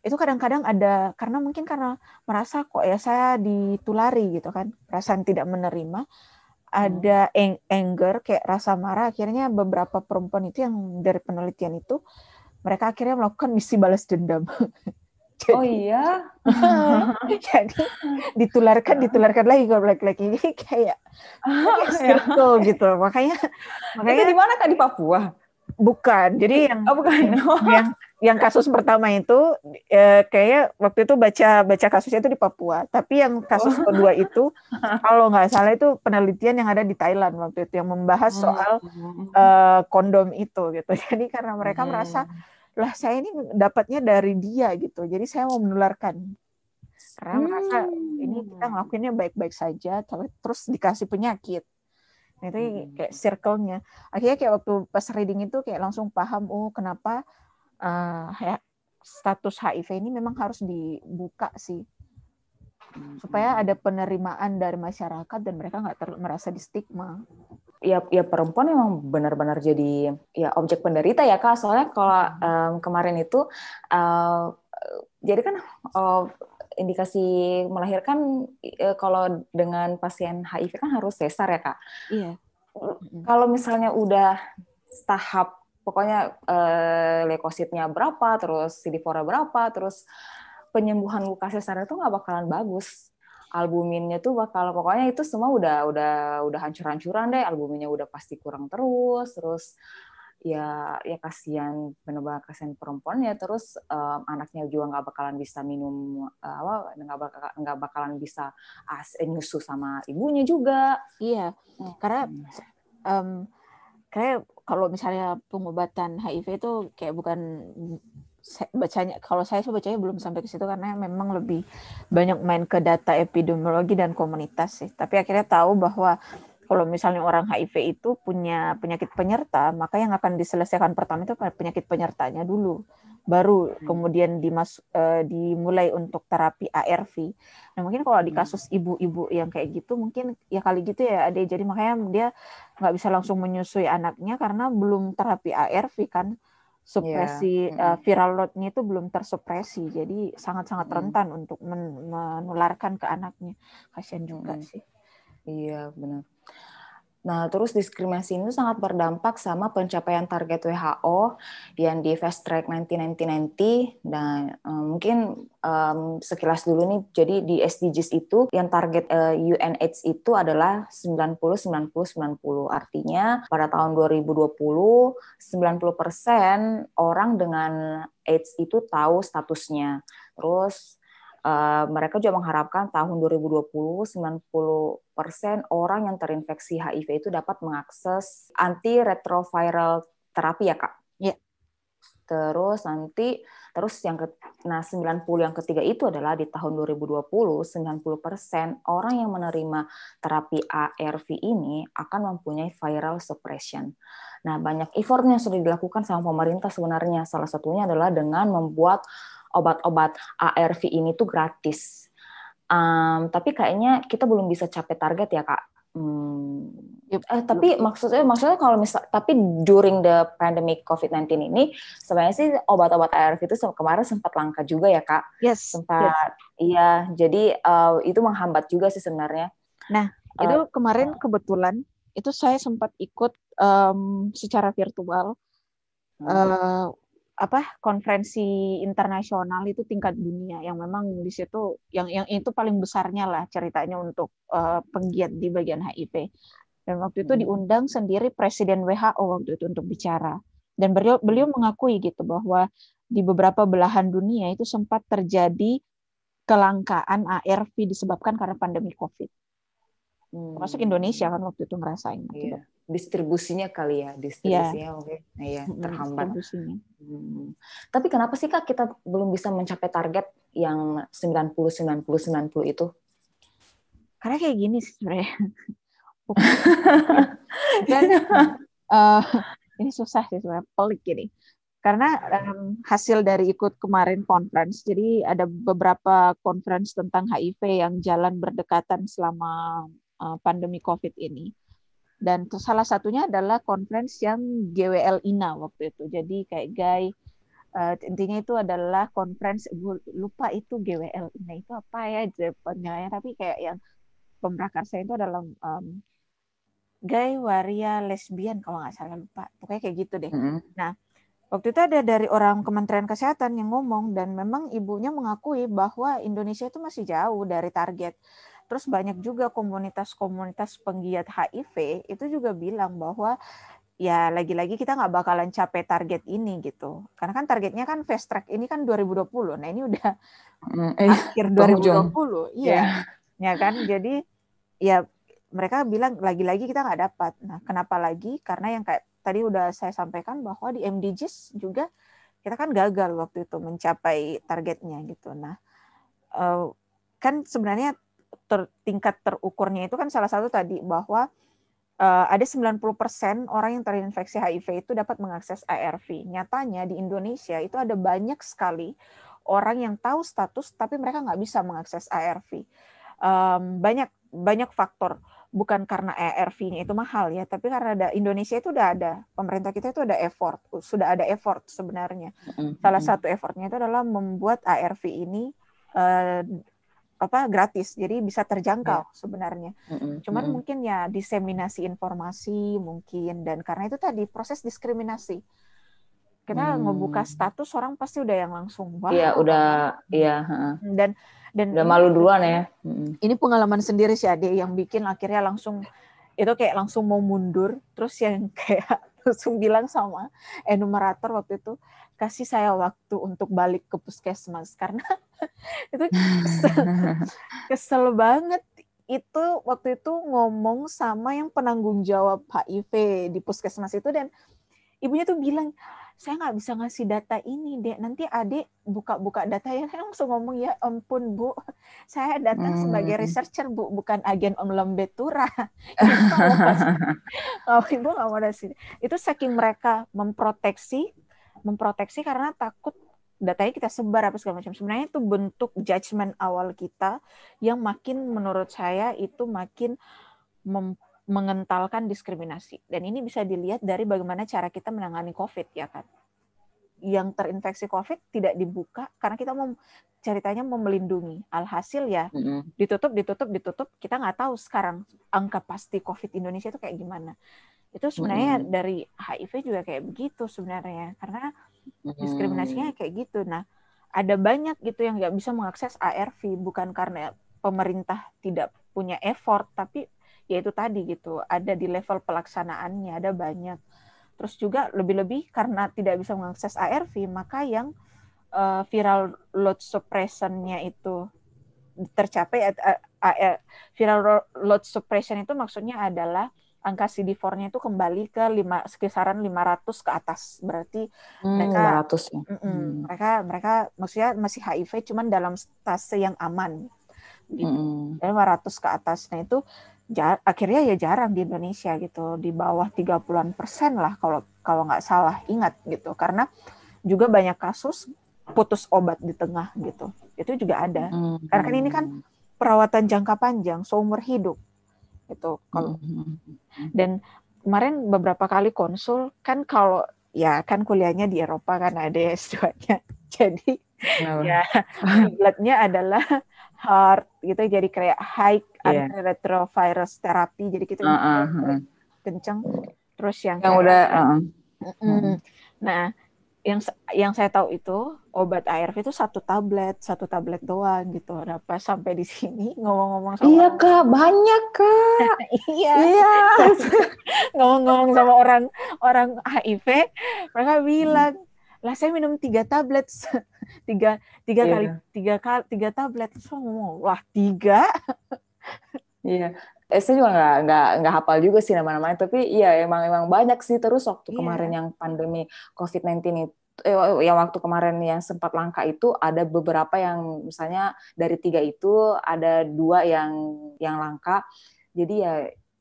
itu kadang-kadang ada karena mungkin karena merasa kok ya saya ditulari gitu kan perasaan tidak menerima ada hmm. anger kayak rasa marah akhirnya beberapa perempuan itu yang dari penelitian itu mereka akhirnya melakukan misi balas dendam jadi, oh iya jadi ditularkan ditularkan lagi ke laki-laki ini kayak, kayak circle gitu makanya makanya di mana kak di Papua Bukan. Jadi yang oh, bukan. yang yang kasus pertama itu eh, kayak waktu itu baca baca kasusnya itu di Papua. Tapi yang kasus oh. kedua itu kalau nggak salah itu penelitian yang ada di Thailand waktu itu yang membahas hmm. soal uh, kondom itu gitu. Jadi karena mereka hmm. merasa lah saya ini dapatnya dari dia gitu. Jadi saya mau menularkan. Karena hmm. merasa ini kita ngelakuinnya baik-baik saja, terus dikasih penyakit. Nah, itu hmm. kayak circle-nya. Akhirnya kayak waktu pas reading itu kayak langsung paham oh kenapa uh, ya, status HIV ini memang harus dibuka sih. Supaya hmm. ada penerimaan dari masyarakat dan mereka nggak merasa di stigma. Ya, ya perempuan memang benar-benar jadi ya objek penderita ya kak. Soalnya kalau um, kemarin itu uh, jadi kan uh, indikasi melahirkan e, kalau dengan pasien HIV kan harus sesar ya kak. Iya. Kalau misalnya udah tahap pokoknya e, leukositnya berapa, terus CD4 berapa, terus penyembuhan luka sesar itu nggak bakalan bagus. Albuminnya tuh bakal pokoknya itu semua udah udah udah hancur-hancuran deh. Albuminnya udah pasti kurang terus, terus ya ya kasihan benar-benar kasihan perempuan ya terus um, anaknya juga nggak bakalan bisa minum uh, apa nggak bakal nggak bakalan bisa as eh, nyusu sama ibunya juga iya hmm. karena um, kayak kalau misalnya pengobatan HIV itu kayak bukan bacanya kalau saya sih bacanya belum sampai ke situ karena memang lebih banyak main ke data epidemiologi dan komunitas sih tapi akhirnya tahu bahwa kalau misalnya orang HIV itu punya penyakit penyerta, maka yang akan diselesaikan pertama itu penyakit penyertanya dulu, baru hmm. kemudian dimas uh, dimulai untuk terapi ARV. Nah mungkin kalau di hmm. kasus ibu-ibu yang kayak gitu, mungkin ya kali gitu ya ada jadi makanya dia nggak bisa langsung menyusui anaknya karena belum terapi ARV kan supresi yeah. uh, viral loadnya itu belum tersupresi, jadi sangat-sangat rentan untuk menularkan ke anaknya. Kasian juga hmm. sih. Iya benar. Nah, terus diskriminasi itu sangat berdampak sama pencapaian target WHO yang di Fast Track 1990 dan um, mungkin um, sekilas dulu nih, jadi di SDGs itu yang target uh, eh, UNH itu adalah 90 90 90. Artinya pada tahun 2020 90% orang dengan AIDS itu tahu statusnya. Terus Uh, mereka juga mengharapkan tahun 2020 90% orang yang terinfeksi HIV itu dapat mengakses antiretroviral terapi ya kak. Iya. Terus nanti terus yang ke, nah 90 yang ketiga itu adalah di tahun 2020 90% orang yang menerima terapi ARV ini akan mempunyai viral suppression. Nah, banyak effort yang sudah dilakukan sama pemerintah sebenarnya. Salah satunya adalah dengan membuat obat-obat ARV ini tuh gratis. Um, tapi kayaknya kita belum bisa capai target ya kak. Hmm, eh, tapi maksudnya maksudnya kalau misal tapi during the pandemic COVID-19 ini sebenarnya sih obat-obat ARV itu kemarin sempat langka juga ya kak. Yes. Sempat yes. iya jadi uh, itu menghambat juga sih sebenarnya. Nah uh, itu kemarin kebetulan itu saya sempat ikut um, secara virtual uh, apa konferensi internasional itu tingkat dunia yang memang di situ yang yang itu paling besarnya lah ceritanya untuk uh, penggiat di bagian HIV dan waktu itu hmm. diundang sendiri presiden WHO waktu itu untuk bicara dan beliau beliau mengakui gitu bahwa di beberapa belahan dunia itu sempat terjadi kelangkaan ARV disebabkan karena pandemi COVID. Hmm. Masuk Indonesia kan waktu itu ngerasain. Iya distribusinya kali ya distribusinya yeah. oke. Okay. nah, ya terhambat hmm. tapi kenapa sih kak kita belum bisa mencapai target yang 90 90 90 itu? Karena kayak gini sih sebenarnya. Dan uh, ini susah sih sebenarnya pelik gini karena um, hasil dari ikut kemarin conference jadi ada beberapa conference tentang HIV yang jalan berdekatan selama uh, pandemi COVID ini dan salah satunya adalah conference yang GWL INA waktu itu. Jadi kayak Guy uh, intinya itu adalah conference lupa itu GWL INA itu apa ya Jepangnya tapi kayak yang pemrakarsa itu adalah um, gay waria lesbian kalau nggak salah lupa pokoknya kayak gitu deh. Mm -hmm. Nah waktu itu ada dari orang Kementerian Kesehatan yang ngomong dan memang ibunya mengakui bahwa Indonesia itu masih jauh dari target Terus banyak juga komunitas-komunitas penggiat HIV itu juga bilang bahwa ya lagi-lagi kita nggak bakalan capai target ini gitu. Karena kan targetnya kan fast track ini kan 2020. Nah ini udah mm, eh, akhir 2020. Iya. Yeah. Ya kan? Jadi ya mereka bilang lagi-lagi kita nggak dapat. Nah kenapa lagi? Karena yang kayak tadi udah saya sampaikan bahwa di MDGs juga kita kan gagal waktu itu mencapai targetnya gitu. Nah uh, kan sebenarnya ter, tingkat terukurnya itu kan salah satu tadi bahwa uh, ada 90% orang yang terinfeksi HIV itu dapat mengakses ARV. Nyatanya di Indonesia itu ada banyak sekali orang yang tahu status tapi mereka nggak bisa mengakses ARV. Um, banyak banyak faktor bukan karena ARV-nya itu mahal ya, tapi karena ada Indonesia itu udah ada pemerintah kita itu ada effort, sudah ada effort sebenarnya. Salah satu effortnya itu adalah membuat ARV ini uh, apa gratis jadi bisa terjangkau yeah. sebenarnya mm-hmm. cuman mm-hmm. mungkin ya diseminasi informasi mungkin dan karena itu tadi proses diskriminasi kita hmm. ngebuka status orang pasti udah yang langsung wah iya udah iya dan dan udah malu duluan ya ini pengalaman sendiri sih ade yang bikin akhirnya langsung itu kayak langsung mau mundur terus yang kayak langsung bilang sama enumerator waktu itu kasih saya waktu untuk balik ke puskesmas. Karena itu kesel, kesel banget. Itu waktu itu ngomong sama yang penanggung jawab HIV di puskesmas itu dan ibunya tuh bilang saya nggak bisa ngasih data ini dek. Nanti adik buka-buka data ya. Saya langsung ngomong ya ampun bu. Saya datang hmm. sebagai researcher bu bukan agen om lembetura kalau ibu nggak mau itu saking mereka memproteksi memproteksi karena takut datanya kita sebar apa segala macam. Sebenarnya itu bentuk judgement awal kita yang makin menurut saya itu makin mengentalkan diskriminasi. Dan ini bisa dilihat dari bagaimana cara kita menangani COVID ya kan. Yang terinfeksi COVID tidak dibuka karena kita mau ceritanya mau melindungi. Alhasil ya ditutup, ditutup, ditutup. Kita nggak tahu sekarang angka pasti COVID Indonesia itu kayak gimana. Itu sebenarnya dari HIV juga kayak begitu sebenarnya karena diskriminasinya kayak gitu. Nah, ada banyak gitu yang nggak bisa mengakses ARV bukan karena pemerintah tidak punya effort, tapi ya itu tadi gitu, ada di level pelaksanaannya ada banyak. Terus juga lebih-lebih karena tidak bisa mengakses ARV, maka yang uh, viral load suppression-nya itu tercapai uh, uh, uh, viral load suppression itu maksudnya adalah angka CD4-nya itu kembali ke lima kisaran 500 ke atas. Berarti Hmm, mereka 500 ya. mm-mm, Hmm. mereka mereka maksudnya masih HIV cuman dalam stase yang aman gitu. Dan 500 ke atas. Nah, itu ja- akhirnya ya jarang di Indonesia gitu, di bawah 30-an persen lah kalau kalau nggak salah ingat gitu. Karena juga banyak kasus putus obat di tengah gitu. Itu juga ada. Hmm. Karena kan ini kan perawatan jangka panjang, seumur hidup. Gitu. Kalau Hmm. dan kemarin beberapa kali konsul kan kalau ya kan kuliahnya di Eropa kan ada S2-nya. Jadi ya kiblatnya adalah heart gitu jadi kayak high Iya. antiretrovirus therapy. Jadi kita ah, ah. kenceng terus yang Yang kayak- udah ah, ah. Mm. Nah, yang yang saya tahu itu obat ARV itu satu tablet, satu tablet doang gitu. Pas sampai di sini ngomong-ngomong sama Iya orang- kak, banyak kak. iya, Iya. ngomong-ngomong sama orang orang HIV, mereka bilang, lah saya minum tiga tablet, tiga tiga Iya. kali tiga kali tiga tablet. Terus saya ngomong, wah tiga? Iya. Eh, saya juga nggak nggak nggak hafal juga sih nama-namanya, tapi iya emang emang banyak sih. Terus waktu Iya. kemarin yang pandemi COVID-19 itu, eh, yang waktu kemarin yang sempat langka itu ada beberapa yang misalnya dari tiga itu ada dua yang yang langka. Jadi ya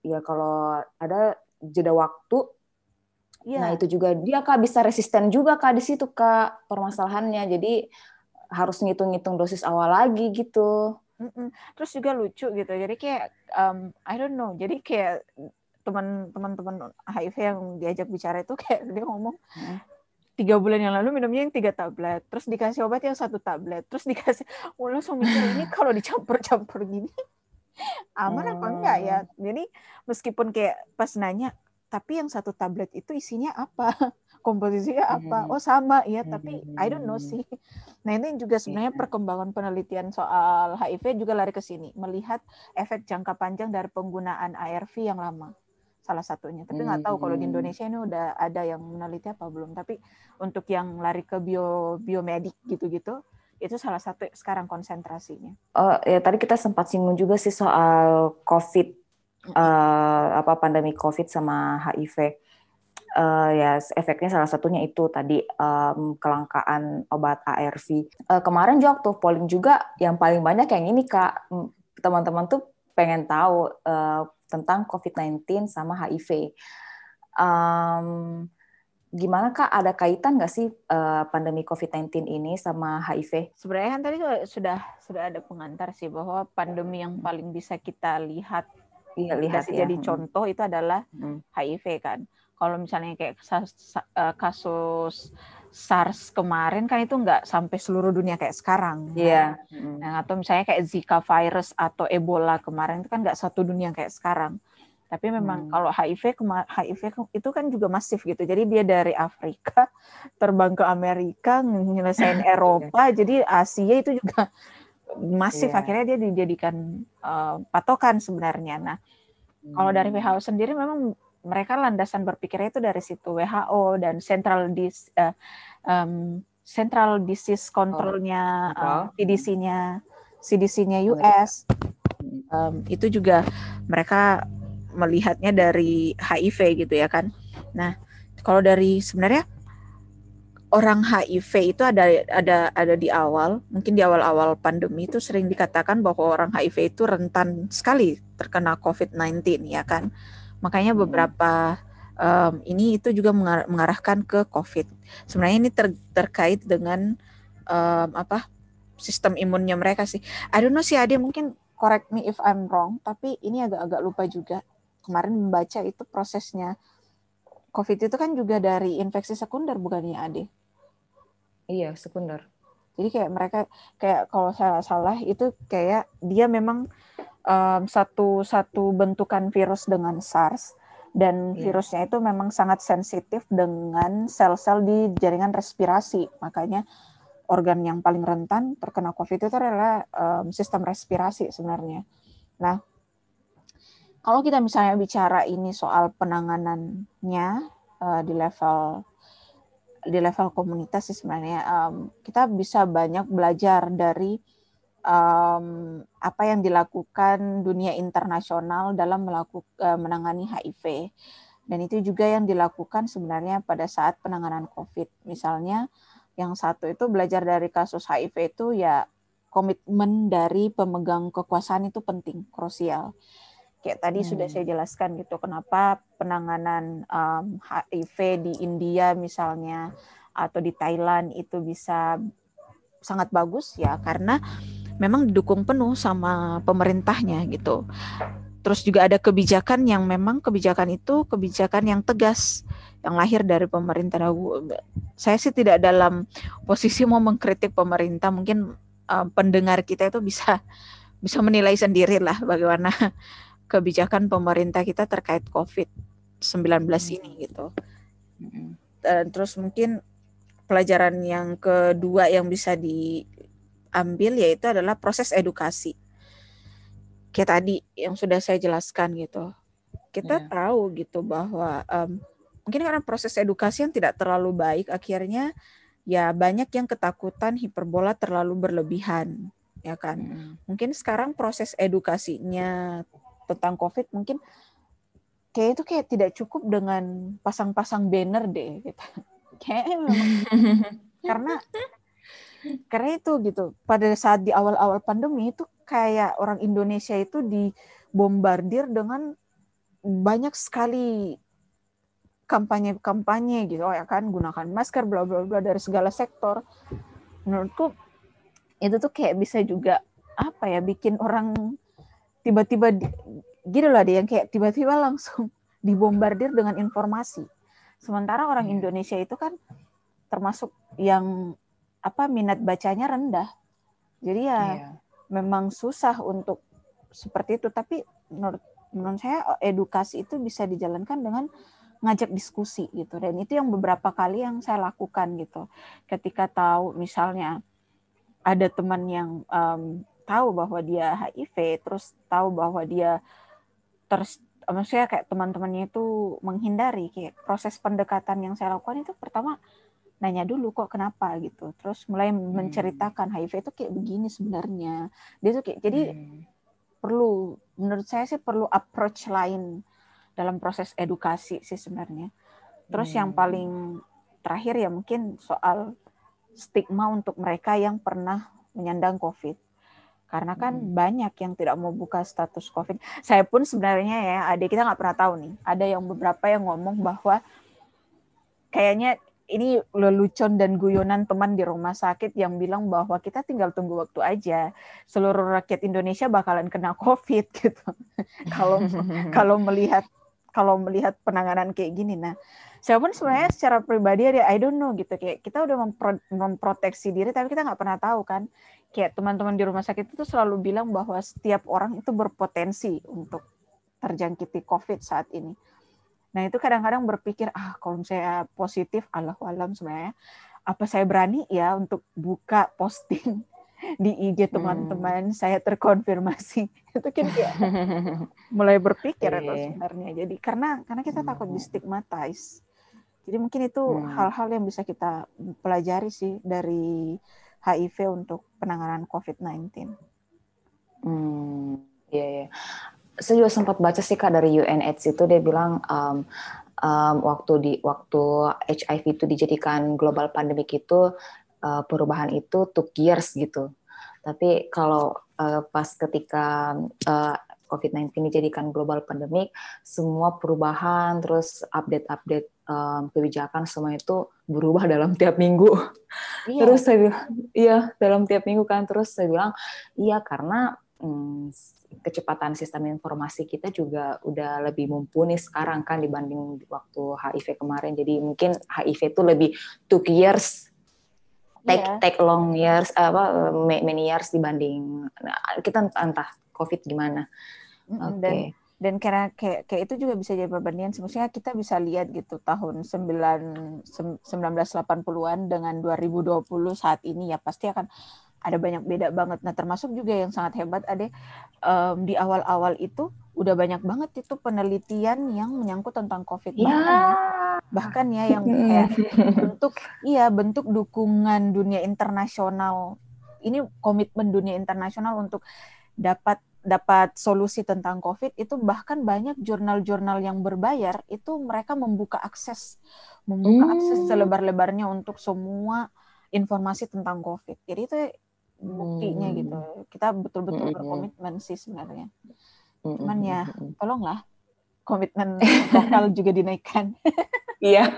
ya kalau ada jeda waktu, Iya. nah itu juga dia kak bisa resisten juga kak di situ kak permasalahannya. Jadi harus ngitung-ngitung dosis awal lagi gitu. Mm-mm. Terus juga lucu gitu. Jadi kayak um, I don't know. Jadi kayak teman-teman HIV yang diajak bicara itu kayak dia ngomong Hmm. tiga bulan yang lalu minumnya yang tiga tablet, terus dikasih obat yang satu tablet, terus dikasih, oh, langsung mikir ini kalau dicampur-campur gini aman apa enggak ya? Jadi meskipun kayak pas nanya, tapi yang satu tablet itu isinya apa? Komposisinya apa? Hmm. Oh sama ya, tapi I don't know Hmm. sih. Nah ini juga sebenarnya Iya. perkembangan penelitian soal HIV juga lari ke sini, melihat efek jangka panjang dari penggunaan ARV yang lama salah satunya. Tapi nggak tahu kalau di Hmm. Indonesia ini udah ada yang meneliti apa belum. Tapi untuk yang lari ke bio biomedik gitu-gitu, itu salah satu sekarang konsentrasinya. Oh ya tadi kita sempat singgung juga sih soal COVID, eh, apa pandemi COVID sama HIV. Eh, ya efeknya salah satunya itu tadi em, kelangkaan obat ARV. Eh, kemarin juga waktu polling juga yang paling banyak yang ini kak teman-teman tuh pengen tahu eh, tentang COVID-19 sama HIV. Em, gimana kak ada kaitan nggak sih eh, pandemi COVID-19 ini sama HIV? Sebenarnya kan tadi sudah sudah ada pengantar sih bahwa pandemi yang paling bisa kita lihat Iya lihat ya. jadi Mm, contoh itu adalah mm. HIV kan. Kalau misalnya kayak eh, kasus SARS kemarin kan itu nggak sampai seluruh dunia kayak sekarang. Iya. Mm. Nah, atau misalnya kayak Zika virus atau Ebola kemarin itu kan nggak satu dunia kayak sekarang. Tapi memang Hmm. kalau HIV HIV itu kan juga masif gitu. Jadi dia dari Afrika terbang ke Amerika nyelesain Eropa. Jadi Asia itu juga masif. Iya. Akhirnya dia dijadikan eh, patokan sebenarnya. Nah, kalau dari Hmm. WHO sendiri memang mereka landasan berpikirnya itu dari situ WHO dan Central Dis eh, em, Central Disease Control-nya, Control. eh, CDC-nya, CDC-nya US em, itu juga mereka melihatnya dari HIV gitu ya kan. Nah, kalau dari sebenarnya orang HIV itu ada ada ada di awal, mungkin di awal-awal pandemi itu sering dikatakan bahwa orang HIV itu rentan sekali terkena COVID-19 ya kan. Makanya Hmm. beberapa em, ini itu juga mengar- mengarahkan ke COVID. Sebenarnya ini ter- terkait dengan em, apa sistem imunnya mereka sih. I don't know sih Ade mungkin correct me if I'm wrong, tapi ini agak-agak lupa juga. Kemarin membaca itu prosesnya COVID itu kan juga dari infeksi sekunder bukannya Ade? Iya, sekunder. Jadi kayak mereka kayak kalau saya salah itu kayak dia memang em, satu satu bentukan virus dengan SARS dan Iya. virusnya itu memang sangat sensitif dengan sel-sel di jaringan respirasi. Makanya organ yang paling rentan terkena COVID itu adalah em, sistem respirasi sebenarnya. Nah, kalau kita misalnya bicara ini soal penanganannya eh, di level di level komunitas sih sebenarnya em, kita bisa banyak belajar dari um, apa yang dilakukan dunia internasional dalam melakukan uh, menangani HIV. Dan itu juga yang dilakukan sebenarnya pada saat penanganan COVID. Misalnya yang satu itu belajar dari kasus HIV itu ya komitmen dari pemegang kekuasaan itu penting, krusial. Kayak tadi hmm. sudah saya jelaskan gitu, kenapa penanganan um, HIV di India misalnya atau di Thailand itu bisa sangat bagus ya karena memang didukung penuh sama pemerintahnya gitu. Terus juga ada kebijakan yang memang kebijakan itu kebijakan yang tegas yang lahir dari pemerintah. Saya sih tidak dalam posisi mau mengkritik pemerintah. Mungkin uh, pendengar kita itu bisa bisa menilai sendiri lah bagaimana kebijakan pemerintah kita terkait COVID-19 hmm. ini gitu. Hmm. Dan terus mungkin pelajaran yang kedua yang bisa diambil yaitu adalah proses edukasi kayak tadi yang sudah saya jelaskan gitu kita yeah. tahu gitu bahwa um, mungkin karena proses edukasi yang tidak terlalu baik akhirnya ya banyak yang ketakutan hiperbola terlalu berlebihan ya kan mm. mungkin sekarang proses edukasinya tentang covid mungkin kayak itu kayak tidak cukup dengan pasang-pasang banner deh gitu kayak karena karena itu gitu pada saat di awal-awal pandemi itu kayak orang Indonesia itu dibombardir dengan banyak sekali kampanye-kampanye gitu. Oh ya kan gunakan masker bla bla bla dari segala sektor. Menurutku itu tuh kayak bisa juga apa ya bikin orang tiba-tiba gitu lah dia yang kayak tiba-tiba langsung dibombardir dengan informasi. Sementara orang iya. Indonesia itu kan termasuk yang apa minat bacanya rendah. Jadi ya yeah memang susah untuk seperti itu. Tapi menurut menurut saya edukasi itu bisa dijalankan dengan ngajak diskusi gitu. Dan itu yang beberapa kali yang saya lakukan gitu. Ketika tahu misalnya ada teman yang um, tahu bahwa dia HIV terus tahu bahwa dia terus maksudnya kayak teman-temannya itu menghindari kayak proses pendekatan yang saya lakukan itu pertama nanya dulu kok kenapa gitu terus mulai hmm. menceritakan HIV itu kayak begini sebenarnya dia tuh kayak jadi hmm. perlu menurut saya sih perlu approach lain dalam proses edukasi sih sebenarnya terus hmm. yang paling terakhir ya mungkin soal stigma untuk mereka yang pernah menyandang COVID karena kan hmm. banyak yang tidak mau buka status COVID. Saya pun sebenarnya ya, adik kita nggak pernah tahu nih. Ada yang beberapa yang ngomong bahwa kayaknya ini lelucon dan guyonan teman di rumah sakit yang bilang bahwa kita tinggal tunggu waktu aja seluruh rakyat Indonesia bakalan kena COVID gitu. Kalau kalau melihat kalau melihat penanganan kayak gini nah saya pun sebenarnya secara pribadi ada I don't know gitu kayak kita udah mempro, memproteksi diri tapi kita nggak pernah tahu kan. Kayak teman-teman di rumah sakit itu selalu bilang bahwa setiap orang itu berpotensi untuk terjangkiti COVID saat ini Nah itu kadang-kadang berpikir ah kalau saya positif Allah alam sebenarnya apa saya berani ya untuk buka posting di IG hmm. teman-teman hmm. saya terkonfirmasi itu kan kayak mulai berpikir atau iya. sebenarnya jadi karena karena kita takut di stigmatize jadi mungkin itu hmm. hal-hal hmm. yang bisa kita pelajari sih dari HIV untuk penanganan COVID-19. Hmm, iya, yeah, yeah saya juga sempat baca sih kak dari UNAIDS itu dia bilang um, um, waktu di waktu HIV itu dijadikan global pandemic itu uh, perubahan itu took years gitu. Tapi kalau uh, pas ketika uh, COVID-19 dijadikan global pandemic, semua perubahan terus update-update um, kebijakan semua itu berubah dalam tiap minggu. Iya. Terus saya bilang, iya dalam tiap minggu kan. Terus saya bilang, iya karena hmm, kecepatan sistem informasi kita juga udah lebih mumpuni sekarang kan dibanding waktu HIV kemarin. Jadi mungkin HIV itu lebih took years take yeah. take long years apa many years dibanding nah, kita entah covid gimana. Oke. Okay. Dan dan karena kayak kayak itu juga bisa jadi perbandingan sebenarnya kita bisa lihat gitu tahun 9 1980-an dengan 2020 saat ini ya pasti akan ada banyak beda banget. Nah, termasuk juga yang sangat hebat ada um, di awal-awal itu udah banyak banget itu penelitian yang menyangkut tentang COVID ya. bahkan bahkan ya yang kayak bentuk iya bentuk dukungan dunia internasional ini komitmen dunia internasional untuk dapat dapat solusi tentang COVID itu bahkan banyak jurnal-jurnal yang berbayar itu mereka membuka akses membuka hmm. akses selebar-lebarnya untuk semua informasi tentang COVID. Jadi itu buktinya hmm. gitu. Kita betul-betul hmm. berkomitmen sih sebenarnya. Hmm. Cuman ya tolonglah komitmen lokal juga dinaikkan. Iya.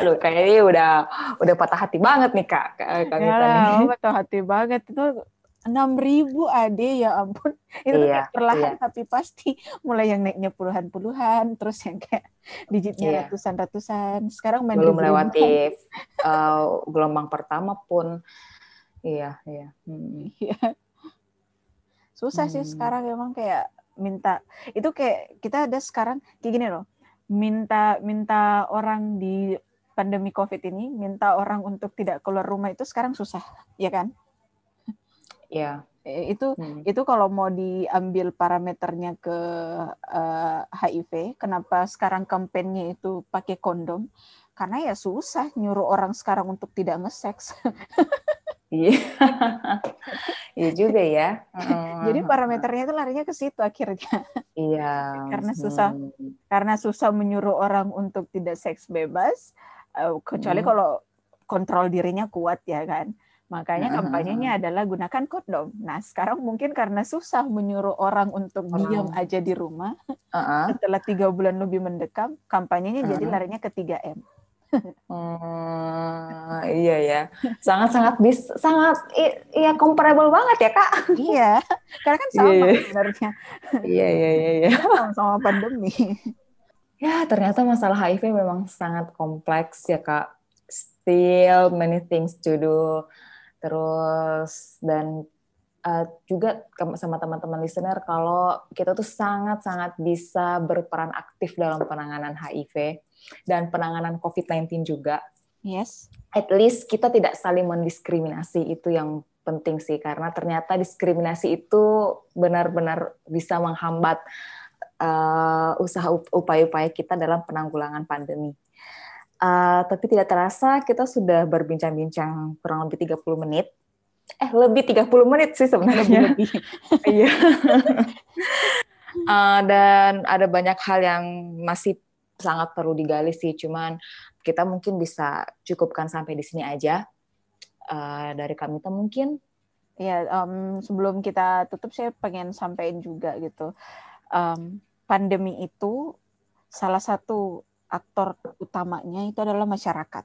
Aduh, kayaknya udah udah patah hati banget nih kak. kak ya, patah hati banget itu enam ribu ade ya ampun itu iya, perlahan iya. tapi pasti mulai yang naiknya puluhan puluhan terus yang kayak digitnya iya. ratusan ratusan sekarang main belum melewati uh, gelombang pertama pun iya iya hmm. iya susah hmm. sih sekarang emang kayak minta itu kayak kita ada sekarang kayak gini loh minta minta orang di pandemi covid ini minta orang untuk tidak keluar rumah itu sekarang susah ya kan Ya. Itu hmm. itu kalau mau diambil parameternya ke uh, eh, HIV, kenapa sekarang kampanyenya itu pakai kondom? Karena ya susah nyuruh orang sekarang untuk tidak nge-seks. Iya. Iya juga ya. Jadi parameternya itu larinya ke situ akhirnya. Iya. karena susah hmm. karena susah menyuruh orang untuk tidak seks bebas, uh, kecuali hmm. kalau kontrol dirinya kuat ya kan. Makanya kampanyenya adalah gunakan kondom. Nah, sekarang mungkin karena susah menyuruh orang untuk diam aja di rumah, uh-uh. setelah tiga bulan lebih mendekam, kampanyenya uh-uh. jadi larinya ke 3M. Hmm, iya ya, sangat-sangat bis, sangat iya comparable banget ya kak. iya, karena kan sama yeah, sebenarnya. Iya iya iya. iya. Sama-sama pandemi. Ya ternyata masalah HIV memang sangat kompleks ya kak. Still many things to do terus dan uh, juga sama teman-teman listener kalau kita tuh sangat-sangat bisa berperan aktif dalam penanganan HIV dan penanganan COVID-19 juga. Yes. At least kita tidak saling mendiskriminasi itu yang penting sih karena ternyata diskriminasi itu benar-benar bisa menghambat uh, usaha upaya-upaya kita dalam penanggulangan pandemi. Uh, tapi tidak terasa kita sudah berbincang-bincang kurang lebih 30 menit. Eh, lebih 30 menit sih sebenarnya. Iya. uh, dan ada banyak hal yang masih sangat perlu digali sih, cuman kita mungkin bisa cukupkan sampai di sini aja. Uh, dari kami tuh mungkin ya um, sebelum kita tutup saya pengen sampaikan juga gitu um, pandemi itu salah satu aktor utamanya itu adalah masyarakat.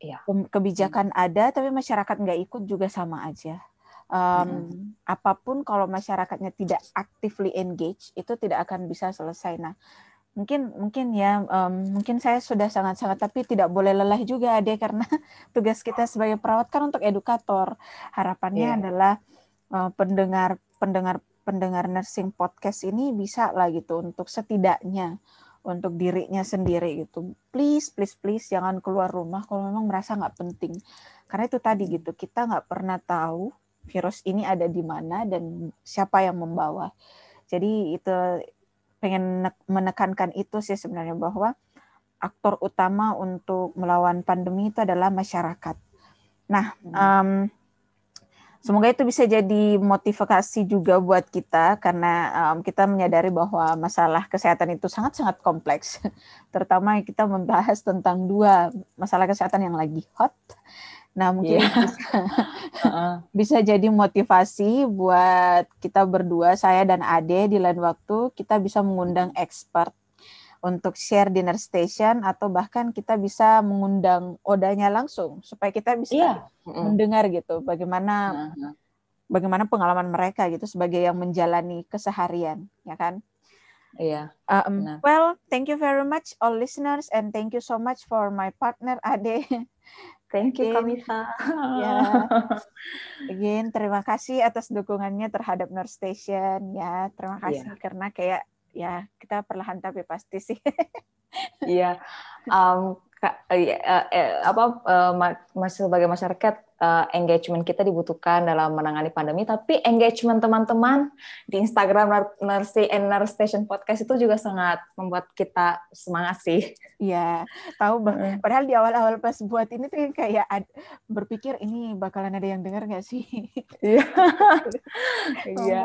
Ya. Kebijakan hmm. ada, tapi masyarakat nggak ikut juga sama aja. Um, hmm. Apa pun kalau masyarakatnya tidak actively engage, itu tidak akan bisa selesai. Nah, mungkin mungkin ya, um, mungkin saya sudah sangat-sangat, tapi tidak boleh lelah juga, deh, karena tugas kita sebagai perawat kan untuk edukator. Harapannya yeah. adalah uh, pendengar pendengar pendengar nursing podcast ini bisa lah gitu untuk setidaknya untuk dirinya sendiri gitu. Please, please, please jangan keluar rumah kalau memang merasa nggak penting. Karena itu tadi gitu, kita nggak pernah tahu virus ini ada di mana dan siapa yang membawa. Jadi itu pengen menekankan itu sih sebenarnya bahwa aktor utama untuk melawan pandemi itu adalah masyarakat. Nah, um, Semoga itu bisa jadi motivasi juga buat kita karena um, kita menyadari bahwa masalah kesehatan itu sangat-sangat kompleks. Terutama kita membahas tentang dua masalah kesehatan yang lagi hot. Nah, mungkin yeah. bisa, bisa jadi motivasi buat kita berdua, saya dan Ade di lain waktu kita bisa mengundang expert untuk share dinner station atau bahkan kita bisa mengundang odanya langsung supaya kita bisa yeah. mendengar gitu bagaimana uh-huh. bagaimana pengalaman mereka gitu sebagai yang menjalani keseharian ya kan Iya. Yeah, um, nah. well, thank you very much all listeners and thank you so much for my partner Ade. Thank you Kamita. ya. Again, terima kasih atas dukungannya terhadap Nurse Station ya. Terima kasih yeah. karena kayak ya kita perlahan tapi pasti sih. Iya, um, ka, uh, uh, apa uh, ma sebagai masyarakat uh, engagement kita dibutuhkan dalam menangani pandemi, tapi engagement teman-teman di Instagram Nurse and Nurse Station Podcast itu juga sangat membuat kita semangat sih. Iya, tahu bang. Padahal di awal-awal pas buat ini tuh kayak berpikir ini bakalan ada yang dengar nggak sih? Iya. iya.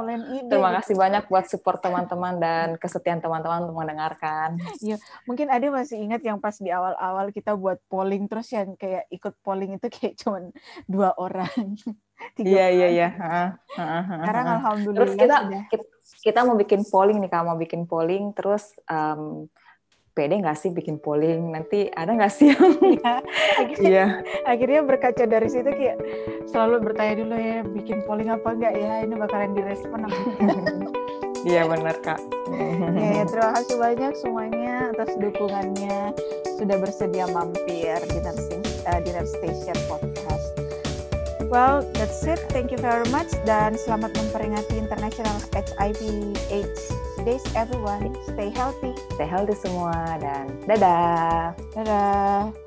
Terima kasih banyak buat support teman-teman dan kesetiaan teman-teman untuk mendengarkan. Iya, mungkin ada masih ingat yang pas di awal-awal kita buat polling terus yang kayak ikut polling itu kayak cuman dua orang. Iya iya iya. Sekarang alhamdulillah. Terus kita, kita kita mau bikin polling nih, kalau mau bikin polling, terus um, pede nggak sih bikin polling? Nanti ada nggak sih yang iya. akhirnya, yeah. akhirnya berkaca dari situ kayak selalu bertanya dulu ya bikin polling apa enggak ya ini bakalan direspon apa Iya benar kak. ya, terima kasih banyak semuanya atas dukungannya sudah bersedia mampir di Nursing uh, Dinner Station Podcast. Well, that's it. Thank you very much dan selamat memperingati International HIV AIDS Days everyone. Stay healthy. Stay healthy semua dan dadah. Dadah.